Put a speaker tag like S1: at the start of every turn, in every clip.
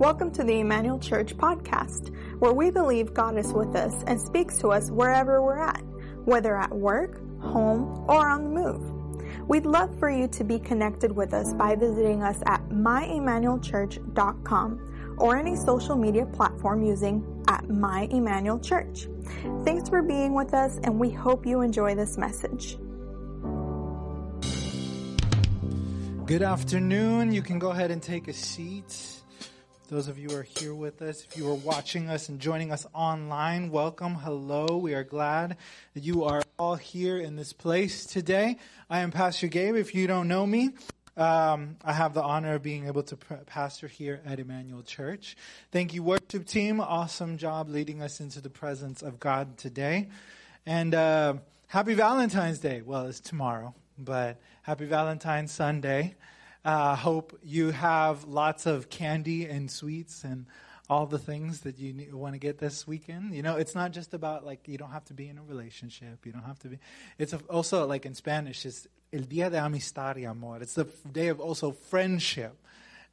S1: Welcome to the Emmanuel Church podcast, where we believe God is with us and speaks to us wherever we're at, whether at work, home, or on the move. We'd love for you to be connected with us by visiting us at myemmanuelchurch.com or any social media platform using at My Emmanuel Church. Thanks for being with us, and we hope you enjoy this message.
S2: Good afternoon. You can go ahead and take a seat. Those of you who are here with us, if you are watching us and joining us online, welcome. Hello. We are glad that you are all here in this place today. I am Pastor Gabe. If you don't know me, um, I have the honor of being able to pastor here at Emmanuel Church. Thank you, worship team. Awesome job leading us into the presence of God today. And uh, happy Valentine's Day. Well, it's tomorrow, but happy Valentine's Sunday. Uh, hope you have lots of candy and sweets and all the things that you want to get this weekend. You know, it's not just about like you don't have to be in a relationship. You don't have to be. It's also like in Spanish, it's el día de amistad y amor. It's the day of also friendship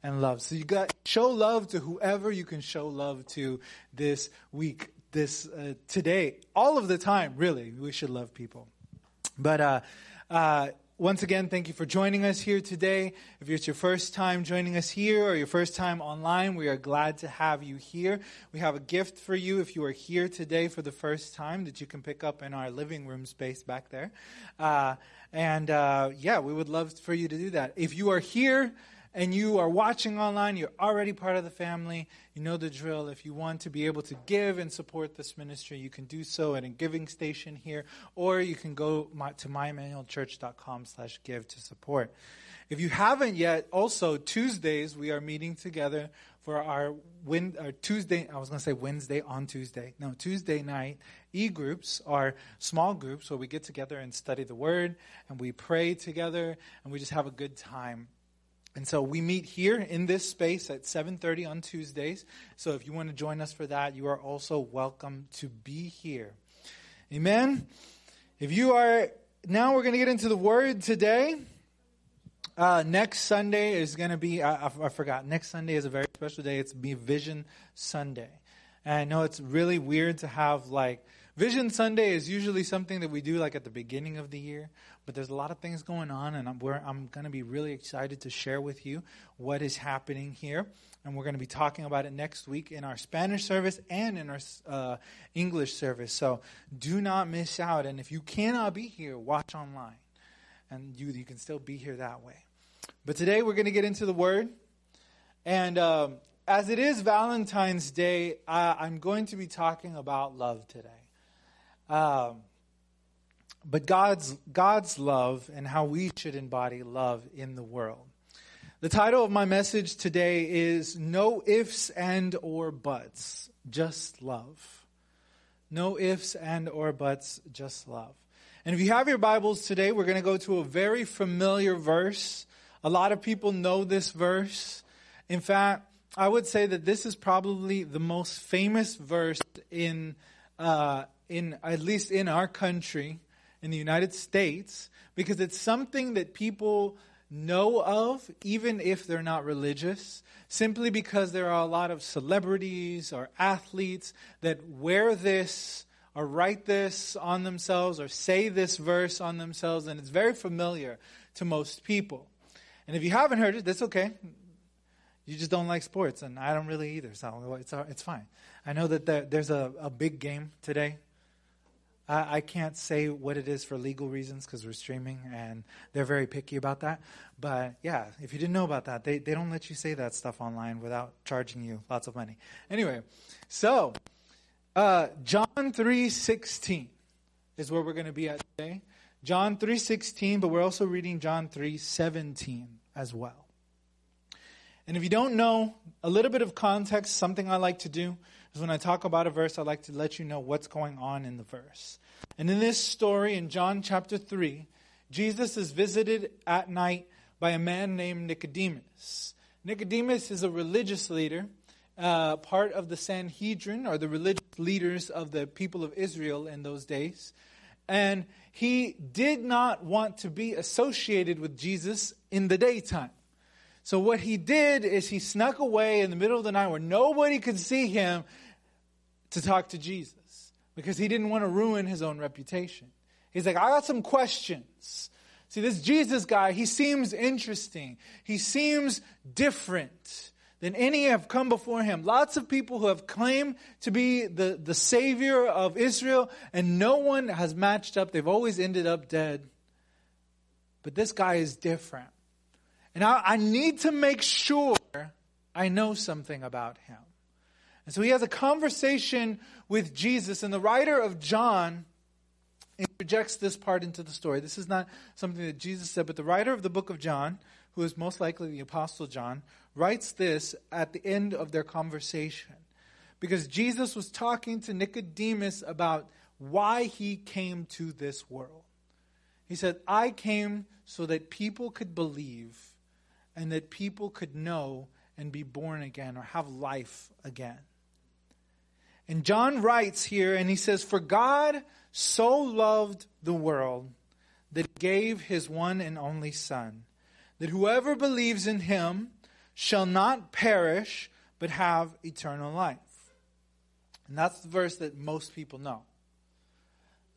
S2: and love. So you got show love to whoever you can show love to this week, this uh, today, all of the time. Really, we should love people. But uh, uh, once again, thank you for joining us here today. If it's your first time joining us here or your first time online, we are glad to have you here. We have a gift for you if you are here today for the first time that you can pick up in our living room space back there. Uh, and uh, yeah, we would love for you to do that. If you are here, and you are watching online, you're already part of the family, you know the drill. If you want to be able to give and support this ministry, you can do so at a giving station here, or you can go to myemmanuelchurch.com slash give to support. If you haven't yet, also Tuesdays we are meeting together for our, win, our Tuesday, I was going to say Wednesday on Tuesday. No, Tuesday night e-groups are small groups where we get together and study the word and we pray together and we just have a good time and so we meet here in this space at 7:30 on Tuesdays. So if you want to join us for that, you are also welcome to be here. Amen. If you are now we're going to get into the word today. Uh, next Sunday is going to be, I, I, I, forgot, next Sunday is a very special day. It's Be Vision Sunday. And I know it's really weird to have like, Vision Sunday is usually something that we do like at the beginning of the year, but there's a lot of things going on, and I'm, I'm going to be really excited to share with you what is happening here. And we're going to be talking about it next week in our Spanish service and in our uh, English service. So do not miss out. And if you cannot be here, watch online. And you, you can still be here that way. But today we're going to get into the Word. And um, as it is Valentine's Day, uh, I'm going to be talking about love today. Um, but God's, God's love and how we should embody love in the world. The title of my message today is No Ifs and or Buts, Just Love. No ifs and or buts, just love. And if you have your Bibles today, we're going to go to a very familiar verse. A lot of people know this verse. In fact, I would say that this is probably the most famous verse in, uh, in at least in our country in the United States because it's something that people know of, even if they're not religious, simply because there are a lot of celebrities or athletes that wear this or write this on themselves or say this verse on themselves, and it's very familiar to most people. And if you haven't heard it, that's okay. You just don't like sports, and I don't really either, so it's, it's fine. I know that there's a, a big game today I, can't say what it is for legal reasons because we're streaming and they're very picky about that. But yeah, if you didn't know about that, they, they don't let you say that stuff online without charging you lots of money. Anyway, so uh, John 3.16 is where we're going to be at today. John 3.16, but we're also reading John 3.17 as well. And if you don't know a little bit of context, something I like to do is when I talk about a verse, I like to let you know what's going on in the verse. And in this story, in John chapter 3, Jesus is visited at night by a man named Nicodemus. Nicodemus is a religious leader, uh, part of the Sanhedrin, or the religious leaders of the people of Israel in those days. And he did not want to be associated with Jesus in the daytime. So what he did is he snuck away in the middle of the night where nobody could see him to talk to Jesus because he didn't want to ruin his own reputation. He's like, I got some questions. See, this Jesus guy, he seems interesting. He seems different than any have come before him. Lots of people who have claimed to be the, the savior of Israel, and no one has matched up. They've always ended up dead. But this guy is different. And I, I need to make sure I know something about him. And so he has a conversation with Jesus, and the writer of John interjects this part into the story. This is not something that Jesus said, but the writer of the book of John, who is most likely the Apostle John, writes this at the end of their conversation. Because Jesus was talking to Nicodemus about why he came to this world. He said, I came so that people could believe and that people could know and be born again or have life again. And John writes here, and he says, For God so loved the world that he gave his one and only Son, that whoever believes in him shall not perish, but have eternal life. And that's the verse that most people know.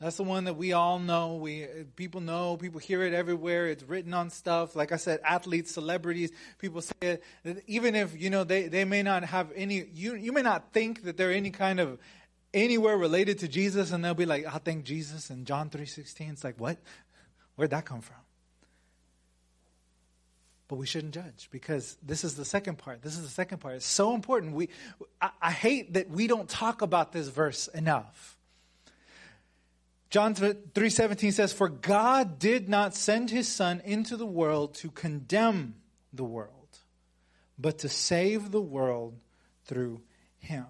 S2: That's the one that we all know. We uh, people know. People hear it everywhere. It's written on stuff. Like I said, athletes, celebrities. People say it. Even if you know they, they may not have any. You you may not think that they're any kind of anywhere related to Jesus, and they'll be like, "I thank Jesus." And John three sixteen. It's like what? Where'd that come from? But we shouldn't judge because this is the second part. This is the second part. It's so important. We I, I hate that we don't talk about this verse enough. John 3:17 says for God did not send his son into the world to condemn the world but to save the world through him.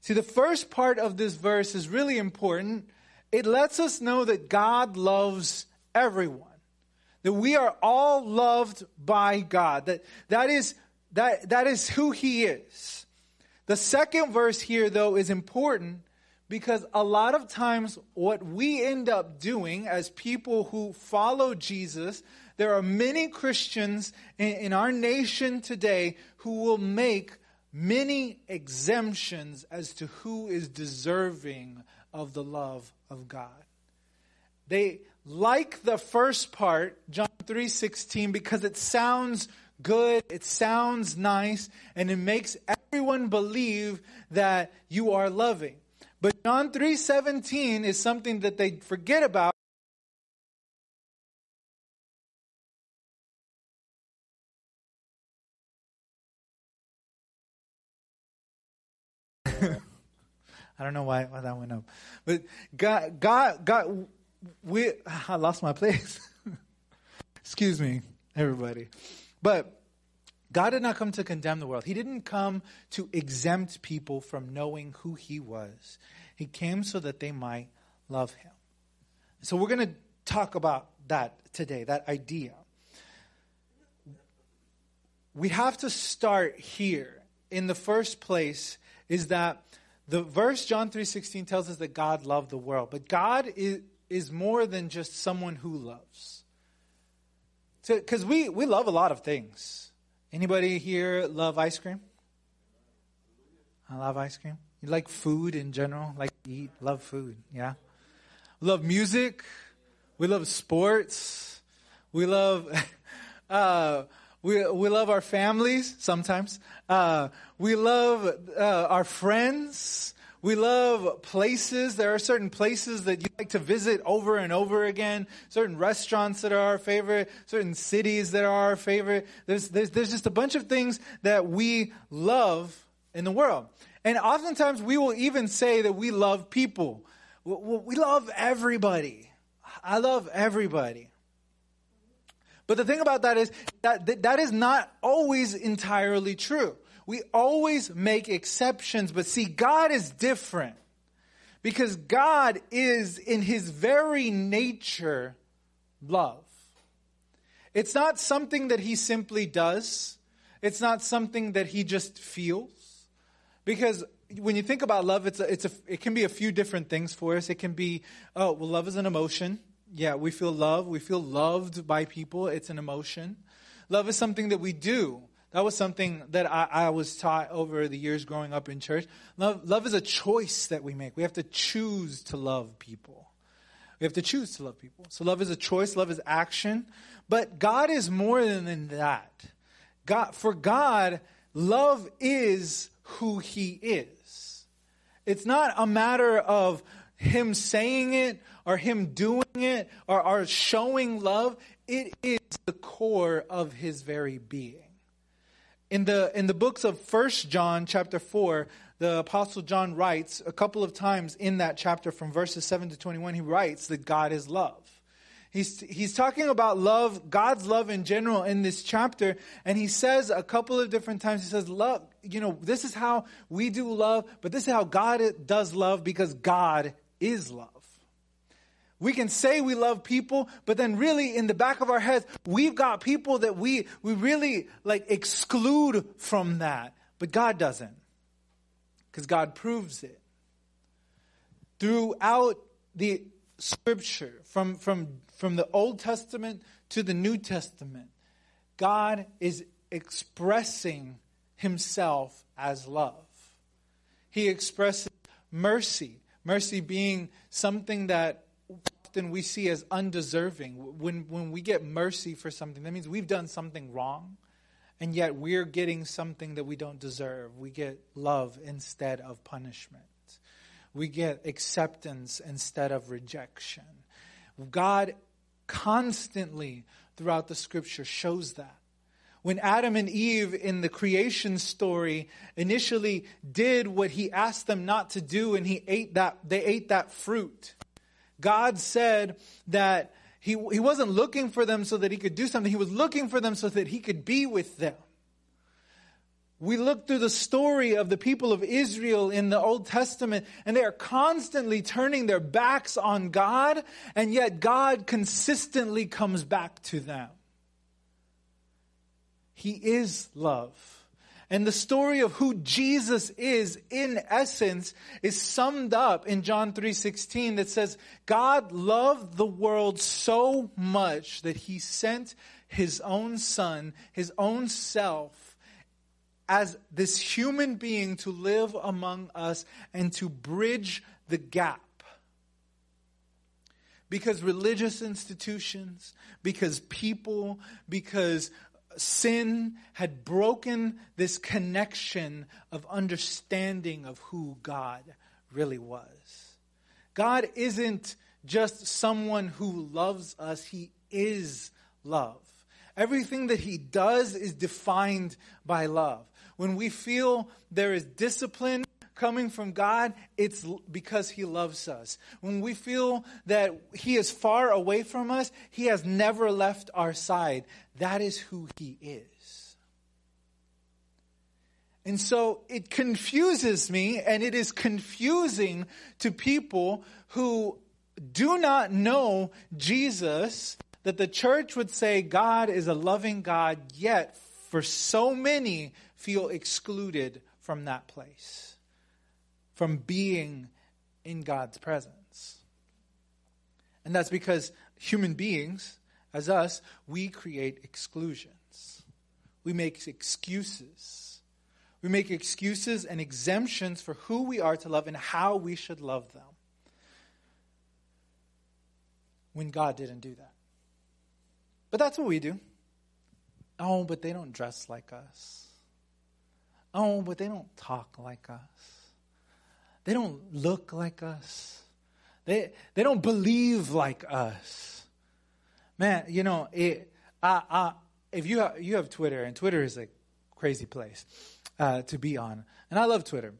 S2: See the first part of this verse is really important. It lets us know that God loves everyone. That we are all loved by God. That that is that that is who he is. The second verse here though is important because a lot of times, what we end up doing as people who follow Jesus, there are many Christians in, our nation today who will make many exemptions as to who is deserving of the love of God. They like the first part, John 3:16 because it sounds good, it sounds nice, and it makes everyone believe that you are loving. But John 3:17 is something that they forget about. I don't know why, why that went up. But God, God, God, we, I lost my place. Excuse me, everybody. But God did not come to condemn the world. He didn't come to exempt people from knowing who He was. He came so that they might love Him. So we're going to talk about that today, that idea. We have to start here. In the first place, is that the verse John 3:16 tells us that God loved the world, but God is, is more than just someone who loves. Because we, we love a lot of things. Anybody here love ice cream? I love ice cream. You like food in general? Like eat, love food, yeah? Love music. We love sports. We love uh, we we love our families sometimes. Uh, we love uh, our friends. We love places. There are certain places that you like to visit over and over again, certain restaurants that are our favorite, certain cities that are our favorite. There's, there's, there's just a bunch of things that we love in the world. And oftentimes we will even say that we love people. We love everybody. I love everybody. But the thing about that is that that is not always entirely true. We always make exceptions, but see, God is different. Because God is, in his very nature, love. It's not something that he simply does. It's not something that he just feels. Because when you think about love, it's a, it's a, it can be a few different things for us. It can be, oh, well, love is an emotion. Yeah, we feel love. We feel loved by people. It's an emotion. Love is something that we do. That was something that I, I, was taught over the years growing up in church. Love, love is a choice that we make. We have to choose to love people. We have to choose to love people. So love is a choice, love is action. But God is more than that. God, for God, love is who He is. It's not a matter of Him saying it or Him doing it or, or showing love. It is the core of His very being. In the, in the books of First John chapter 4, the apostle John writes a couple of times in that chapter from verses 7 to 21, he writes that God is love. He's, he's talking about love, God's love in general in this chapter. And he says a couple of different times, he says, love, you know, this is how we do love, but this is how God does love because God is love. We can say we love people, but then really in the back of our heads, we've got people that we, we really like exclude from that. But God doesn't. Because God proves it. Throughout the scripture, from, from, from the Old Testament to the New Testament, God is expressing himself as love. He expresses mercy, mercy being something that often we see as undeserving. When, when we get mercy for something, that means we've done something wrong, and yet we're getting something that we don't deserve. We get love instead of punishment, we get acceptance instead of rejection. God constantly throughout the scripture shows that. When Adam and Eve in the creation story initially did what he asked them not to do and he ate that they ate that fruit God said that he, he wasn't looking for them so that he could do something, he was looking for them so that he could be with them. We look through the story of the people of Israel in the Old Testament, and they are constantly turning their backs on God, and yet God consistently comes back to them. He is love. And the story of who Jesus is in essence is summed up in John 3:16 that says God loved the world so much that he sent his own son, his own self as this human being to live among us and to bridge the gap. Because religious institutions, because people, because sin had broken this connection of understanding of who God really was. God isn't just someone who loves us, He is love. Everything that He does is defined by love. When we feel there is discipline coming from God, it's because He loves us. When we feel that He is far away from us, He has never left our side. That is who He is. And so it confuses me, and it is confusing to people who do not know Jesus that the church would say God is a loving God, yet for so many feel excluded from that place from being in God's presence. And that's because human beings, as us, we create exclusions. We make excuses. We make excuses and exemptions for who we are to love and how we should love them. When God didn't do that. But that's what we do. Oh, but they don't dress like us. Oh, but they don't talk like us. They don't look like us. They, they don't believe like us. Man, you know, it, I, I, if you have, you have Twitter, and Twitter is a crazy place uh, to be on, and I love Twitter.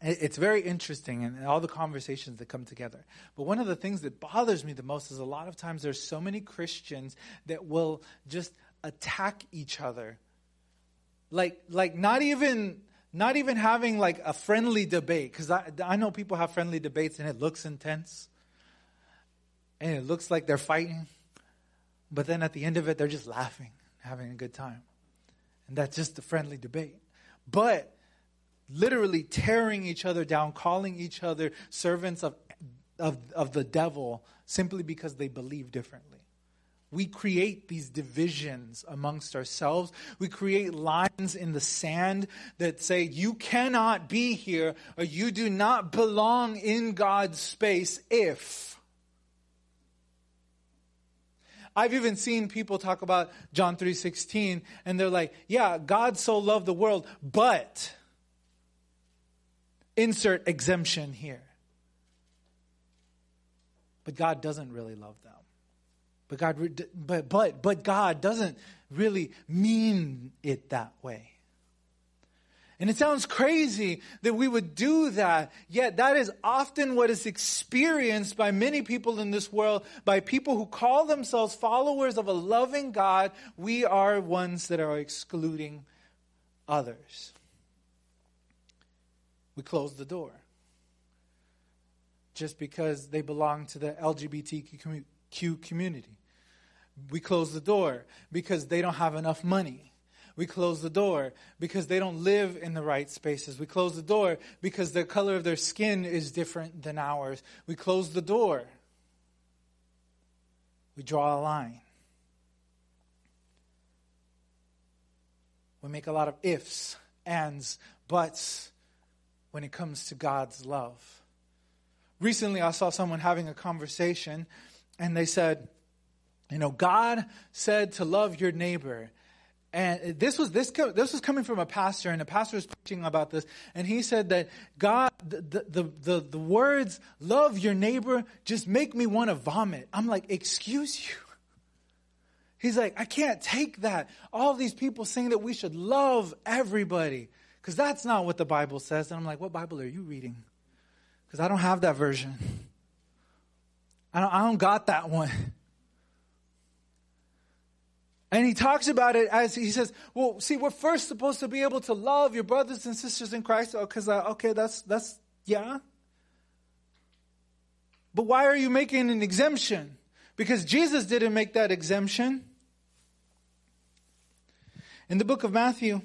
S2: It's very interesting and all the conversations that come together. But one of the things that bothers me the most is a lot of times there's so many Christians that will just attack each other. Like, like not even not even having like a friendly debate, because I, I know people have friendly debates and it looks intense. And it looks like they're fighting. But then at the end of it, they're just laughing, having a good time. And that's just a friendly debate. But literally tearing each other down, calling each other servants of, of, of the devil simply because they believe differently. We create these divisions amongst ourselves. We create lines in the sand that say, you cannot be here or you do not belong in God's space if. I've even seen people talk about John 3:16 and they're like, yeah, God so loved the world, but insert exemption here. But God doesn't really love them. But God, but, but, but God doesn't really mean it that way. And it sounds crazy that we would do that, yet that is often what is experienced by many people in this world, by people who call themselves followers of a loving God. We are ones that are excluding others. We close the door just because they belong to the LGBTQ community. We close the door because they don't have enough money. We close the door because they don't live in the right spaces. We close the door because the color of their skin is different than ours. We close the door. We draw a line. We make a lot of ifs, ands, buts when it comes to God's love. Recently, I saw someone having a conversation, and they said, you know, God said to love your neighbor. And this was this this was coming from a pastor, and a pastor was preaching about this, and he said that God, the the the, the words "love your neighbor" just make me want to vomit. I'm like, excuse you. He's like, I can't take that. All these people saying that we should love everybody, because that's not what the Bible says. And I'm like, what Bible are you reading? Because I don't have that version. I don't I don't got that one. And he talks about it as he says, well, see, we're first supposed to be able to love your brothers and sisters in Christ. Because, oh, uh, okay, that's, that's, yeah. But why are you making an exemption? Because Jesus didn't make that exemption. In the book of Matthew,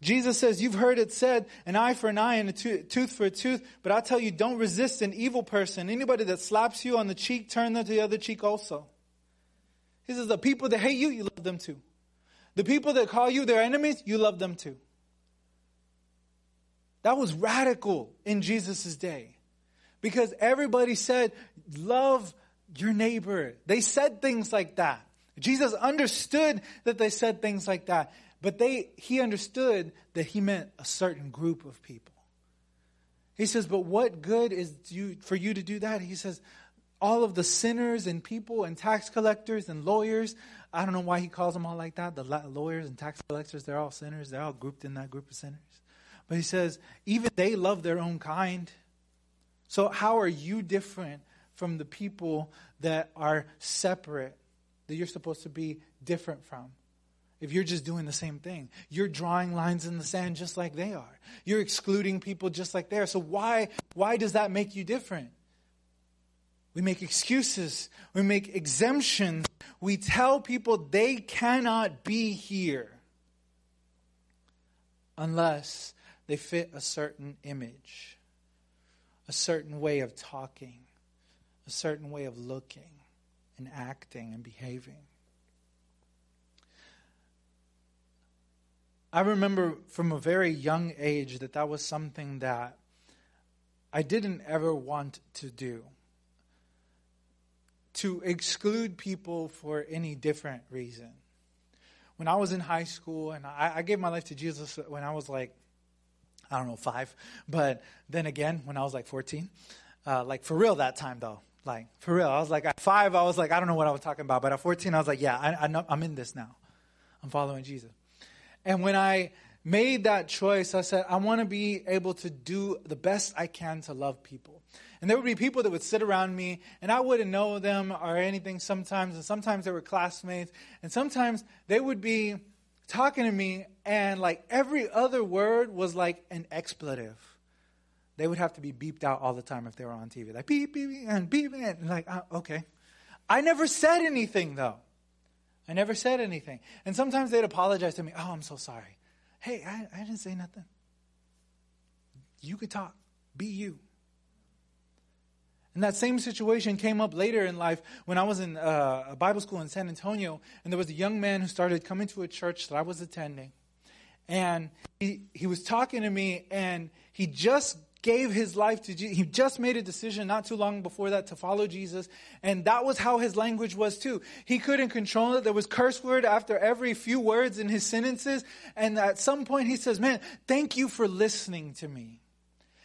S2: Jesus says, You've heard it said, an eye for an eye and a tooth for a tooth. But I tell you, don't resist an evil person. Anybody that slaps you on the cheek, turn them to the other cheek also. He says, the people that hate you, you love them too. The people that call you their enemies, you love them too. That was radical in Jesus' day. Because everybody said, love your neighbor. They said things like that. Jesus understood that they said things like that, but they, he understood that he meant a certain group of people. He says, but what good is you, for you to do that? He says, all of the sinners and people and tax collectors and lawyers. I don't know why he calls them all like that. The lawyers and tax collectors, they're all sinners. They're all grouped in that group of sinners. But he says, even they love their own kind. So, how are you different from the people that are separate, that you're supposed to be different from? If you're just doing the same thing, you're drawing lines in the sand just like they are. You're excluding people just like they are. So, why, why does that make you different? We make excuses. We make exemptions. We tell people they cannot be here unless they fit a certain image, a certain way of talking, a certain way of looking and acting and behaving. I remember from a very young age that that was something that I didn't ever want to do to exclude people for any different reason. When I was in high school, and I, I, gave my life to Jesus when I was like, I don't know, five. But then again, when I was like 14, uh, like for real that time though. Like for real, I was like at five, I was like, I don't know what I was talking about. But at 14, I was like, yeah, I, I know, I'm in this now. I'm following Jesus. And when I made that choice, I said, I want to be able to do the best I can to love people. And there would be people that would sit around me, and I wouldn't know them or anything sometimes. And sometimes they were classmates. And sometimes they would be talking to me, and like every other word was like an expletive. They would have to be beeped out all the time if they were on TV. Like beep, beep, and beep, and like, uh, okay. I never said anything, though. I never said anything. And sometimes they'd apologize to me. Oh, I'm so sorry. Hey, I, I didn't say nothing. You could talk. Be you. And that same situation came up later in life when I was in uh, a Bible school in San Antonio, and there was a young man who started coming to a church that I was attending. And he, he was talking to me, and he just gave his life to Jesus. He just made a decision not too long before that to follow Jesus. And that was how his language was too. He couldn't control it. There was curse word after every few words in his sentences. And at some point he says, man, thank you for listening to me.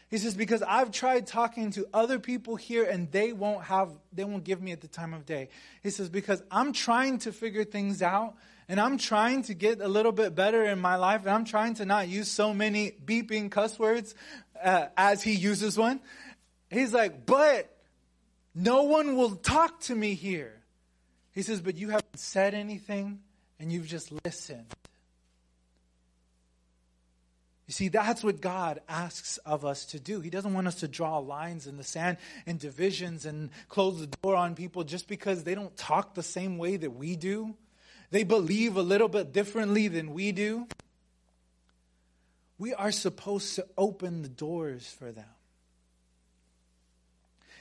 S2: He says, because I've tried talking to other people here and they won't have, they won't give me at the time of day. He says, because I'm trying to figure things out and I'm trying to get a little bit better in my life and I'm trying to not use so many beeping cuss words uh, as he uses one. He's like, but no one will talk to me here. He says, but you haven't said anything and you've just listened. You see, that's what God asks of us to do. He doesn't want us to draw lines in the sand and divisions and close the door on people just because they don't talk the same way that we do. They believe a little bit differently than we do. We are supposed to open the doors for them.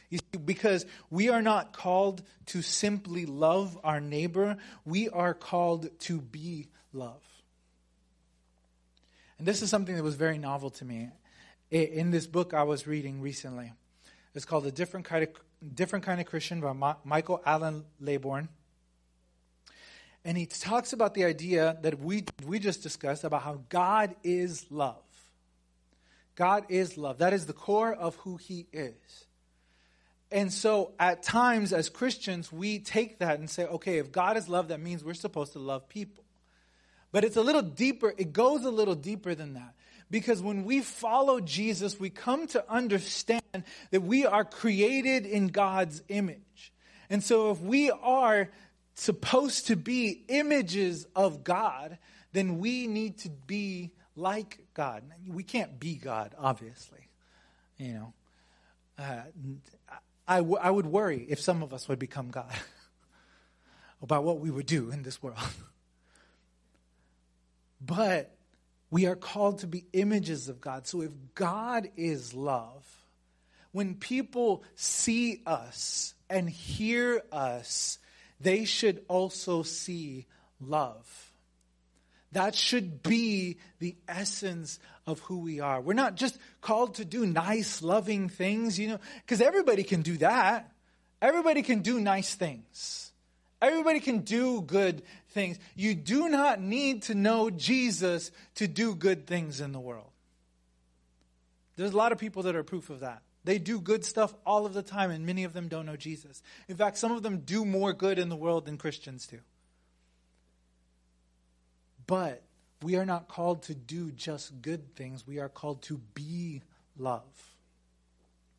S2: You see, because we are not called to simply love our neighbor, we are called to be love. And this is something that was very novel to me. In this book I was reading recently, it's called A Different Kind of, Different kind of Christian by Michael Allen Laybourne. And he talks about the idea that we, we just discussed about how God is love. God is love. That is the core of who he is. And so at times as Christians, we take that and say, okay, if God is love, that means we're supposed to love people. But it's a little deeper, it goes a little deeper than that. Because when we follow Jesus, we come to understand that we are created in God's image. And so if we are supposed to be images of God, then we need to be like God. We can't be God, obviously. You know, uh, I, w- I would worry if some of us would become God about what we would do in this world. But we are called to be images of God. So if God is love, when people see us and hear us, they should also see love. That should be the essence of who we are. We're not just called to do nice, loving things, you know, because everybody can do that. Everybody can do nice things. Everybody can do good things. You do not need to know Jesus to do good things in the world. There's a lot of people that are proof of that. They do good stuff all of the time, and many of them don't know Jesus. In fact, some of them do more good in the world than Christians do. But we are not called to do just good things, we are called to be love,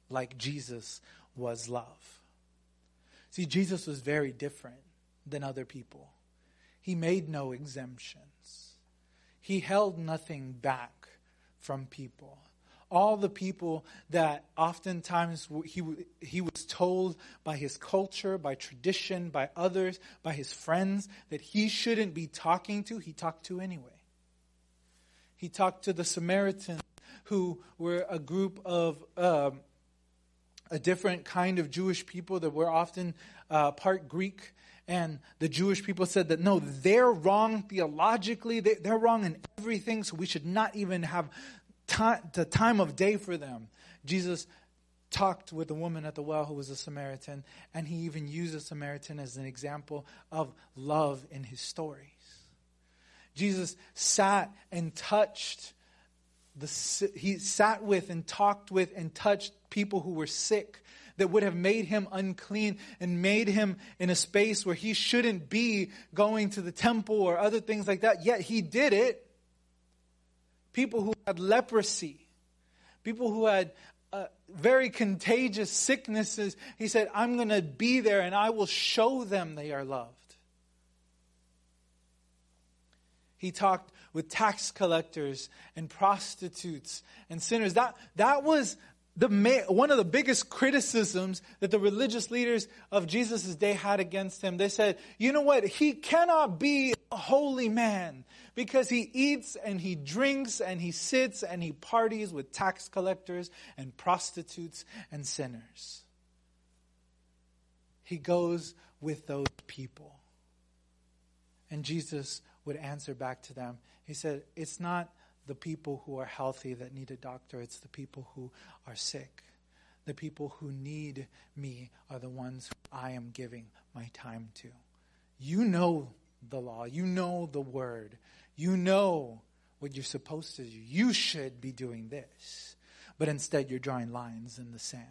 S2: like Jesus was love. See, Jesus was very different than other people. He made no exemptions. He held nothing back from people. All the people that oftentimes he, he was told by his culture, by tradition, by others, by his friends that he shouldn't be talking to, he talked to anyway. He talked to the Samaritans, who were a group of um, a different kind of Jewish people that were often uh, part Greek and the Jewish people said that no, they're wrong theologically, they, are wrong in everything, so we should not even have time, the time of day for them. Jesus talked with a woman at the well who was a Samaritan, and he even used a Samaritan as an example of love in his stories. Jesus sat and touched the he sat with and talked with and touched people who were sick that would have made him unclean and made him in a space where he shouldn't be going to the temple or other things like that. Yet he did it. People who had leprosy, people who had uh, very contagious sicknesses, he said, I'm going to be there and I will show them they are loved. He talked with tax collectors and prostitutes and sinners. That, that was the, one of the biggest criticisms that the religious leaders of Jesus' day had against him. They said, you know what? He cannot be a holy man because he eats and he drinks and he sits and he parties with tax collectors and prostitutes and sinners. he goes with those people. And Jesus would answer back to them. He said, It's not the people who are healthy that need a doctor, it's the people who are sick. The people who need me are the ones I am giving my time to. You know the law, you know the word, you know what you're supposed to do. You should be doing this. But instead, you're drawing lines in the sand.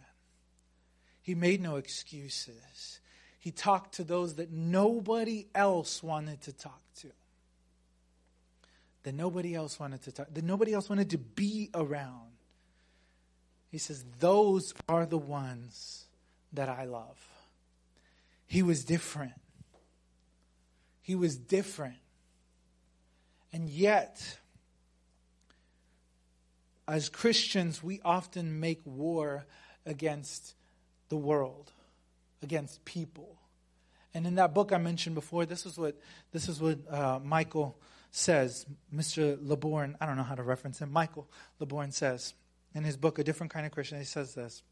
S2: He made no excuses. He talked to those that nobody else wanted to talk to. That nobody else wanted to talk, that nobody else wanted to be around. He says, Those are the ones that I love. He was different. He was different. And yet, as Christians, we often make war against the world, against people. And in that book I mentioned before, this is what this is what uh, Michael says. Mr. LeBourne, I don't know how to reference him. Michael LeBourne says in his book, A Different Kind of Christian, he says this: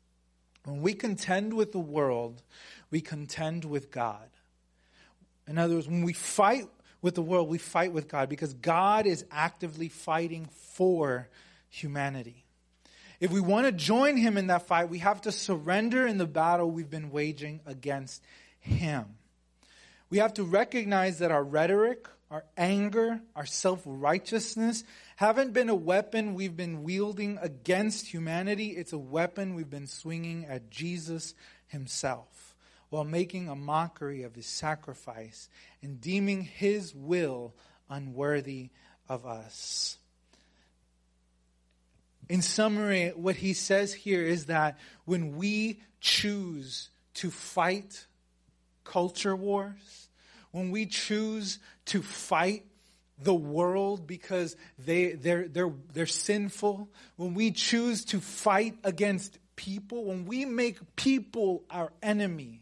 S2: When we contend with the world, we contend with God. In other words, when we fight with the world, we fight with God because God is actively fighting for humanity. If we want to join him in that fight, we have to surrender in the battle we've been waging against him. We have to recognize that our rhetoric, our anger, our self righteousness haven't been a weapon we've been wielding against humanity. It's a weapon we've been swinging at Jesus himself while making a mockery of his sacrifice and deeming his will unworthy of us. In summary, what he says here is that when we choose to fight culture wars, when we choose to fight the world because they, they're, they're, they're sinful, when we choose to fight against people, when we make people our enemy,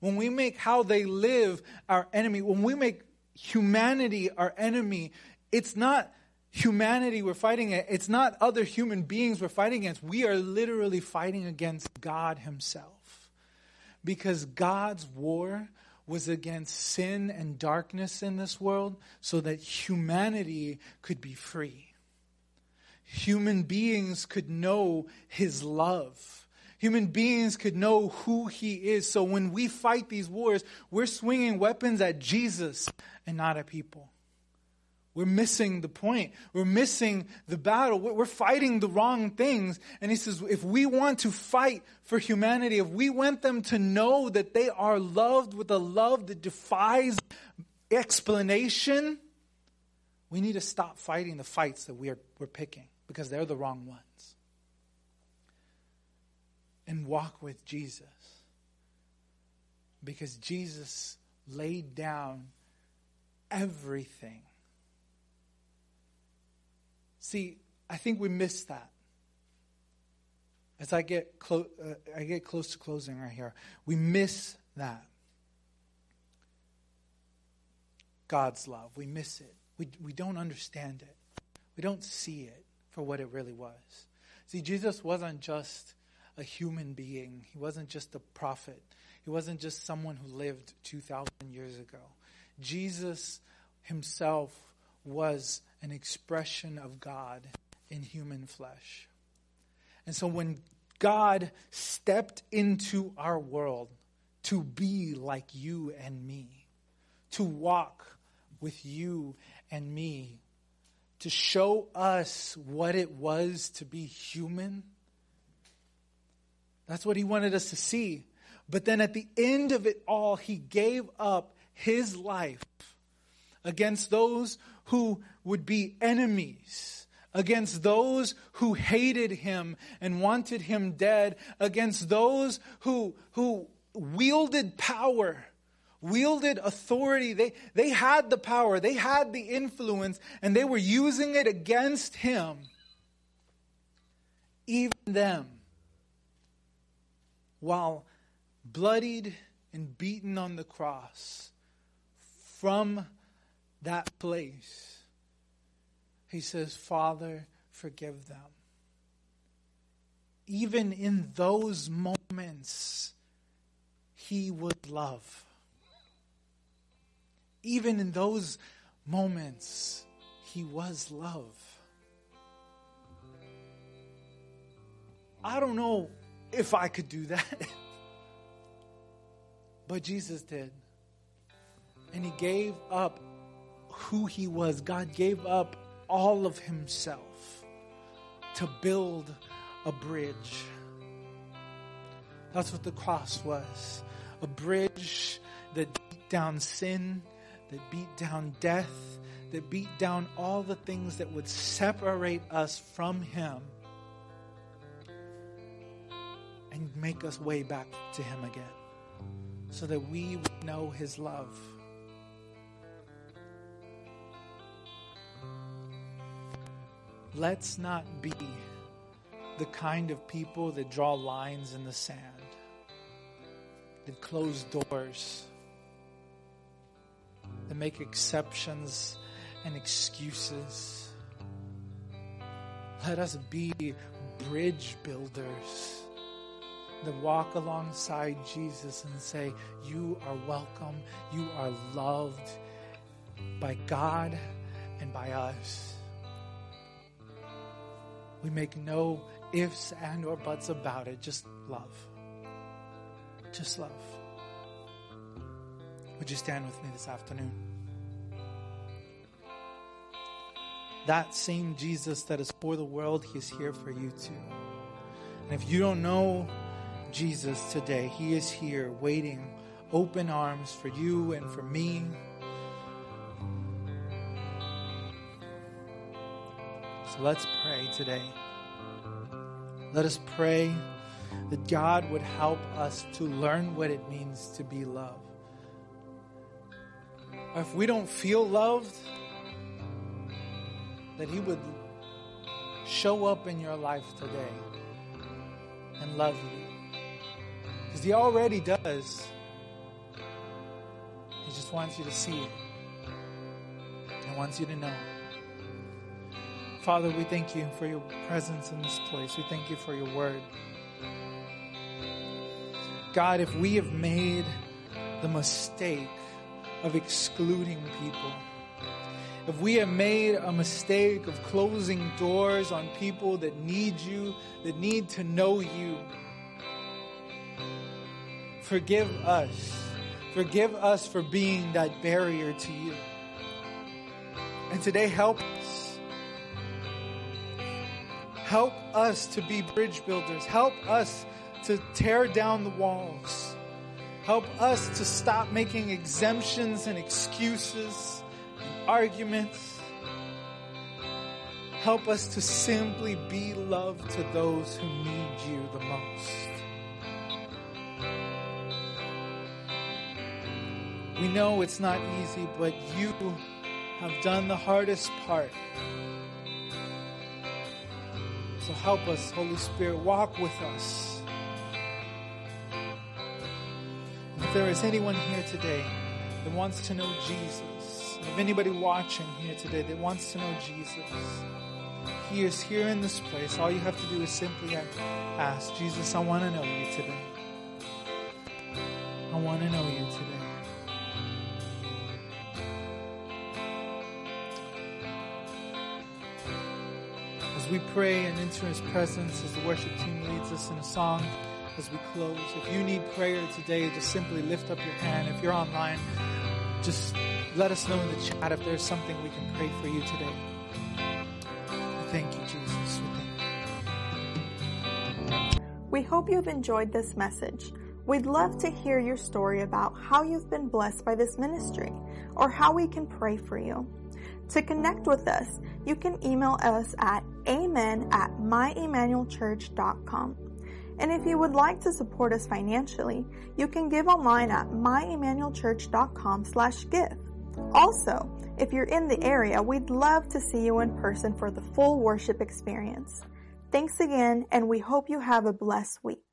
S2: when we make how they live our enemy, when we make humanity our enemy, it's not humanity we're fighting against. It's not other human beings we're fighting against. We are literally fighting against God Himself. Because God's war was against sin and darkness in this world so that humanity could be free. Human beings could know His love. Human beings could know who He is. So when we fight these wars, we're swinging weapons at Jesus and not at people. We're missing the point. We're missing the battle. We're fighting the wrong things. And he says, if we want to fight for humanity, if we want them to know that they are loved with a love that defies explanation, we need to stop fighting the fights that we are, we're picking because they're the wrong ones. And walk with Jesus. Because Jesus laid down everything See, I think we miss that. As I get, clo- uh, I get close to closing right here, we miss that. God's love. We miss it. We, we don't understand it. We don't see it for what it really was. See, Jesus wasn't just a human being, he wasn't just a prophet, he wasn't just someone who lived 2,000 years ago. Jesus himself was an expression of God in human flesh. And so when God stepped into our world to be like you and me, to walk with you and me, to show us what it was to be human, that's what he wanted us to see. But then at the end of it all, he gave up his life against those who would be enemies, against those who hated him and wanted him dead, against those who, who wielded power, wielded authority. They, they had the power, they had the influence, and they were using it against him. Even them. While bloodied and beaten on the cross from that place, he says, Father, forgive them. Even in those moments, he would love. Even in those moments, he was love. I don't know if I could do that. but Jesus did. And he gave up who he was. God gave up all of himself to build a bridge. That's what the cross was a bridge that beat down sin, that beat down death, that beat down all the things that would separate us from him and make us way back to Him again so that we would know His love. Let's not be the kind of people that draw lines in the sand, that close doors, that make exceptions and excuses. Let us be bridge builders that walk alongside Jesus and say, You are welcome, you are loved by God and by us. We make no ifs and or buts about it, just love. Just love. Would you stand with me this afternoon? That same Jesus that is for the world, He is here for you too. And if you don't know Jesus today. He is here waiting, open arms for you and for me. So let's pray today. Let us pray that God would help us to learn what it means to be loved. Or if we don't feel loved, that He would show up in your life today and love you. Because He already does. He just wants you to see it. He wants you to know. Father, we thank you for your presence in this place. We thank you for your word. God, if we have made the mistake of excluding people, if we have made a mistake of closing doors on people that need you, that need to know you, Forgive us. Forgive us for being that barrier to you. And today, help us. Help us to be bridge builders. Help us to tear down the walls. Help us to stop making exemptions and excuses and arguments. Help us to simply be love to those who need you the most. We know it's not easy, but you have done the hardest part. So help us, Holy Spirit, walk with us. If there is anyone here today that wants to know Jesus, if anybody watching here today that wants to know Jesus, He is here in this place. All you have to do is simply ask, Jesus, I want to know you today. I want to know you today. As we pray and enter his presence, as the worship team leads us in a song, as we close, if you need prayer today, just simply lift up your hand. If you're online, just let us know in the chat if there's something we can pray for you today. Thank you, Jesus.
S1: We hope you've enjoyed this message. We'd love to hear your story about how you've been blessed by this ministry or how we can pray for you. To connect with us, you can email us at amen at myemmanuelchurch.com. And if you would like to support us financially, you can give online at myemmanuelchurch.com slash give. Also, if you're in the area, we'd love to see you in person for the full worship experience. Thanks again, and we hope you have a blessed week.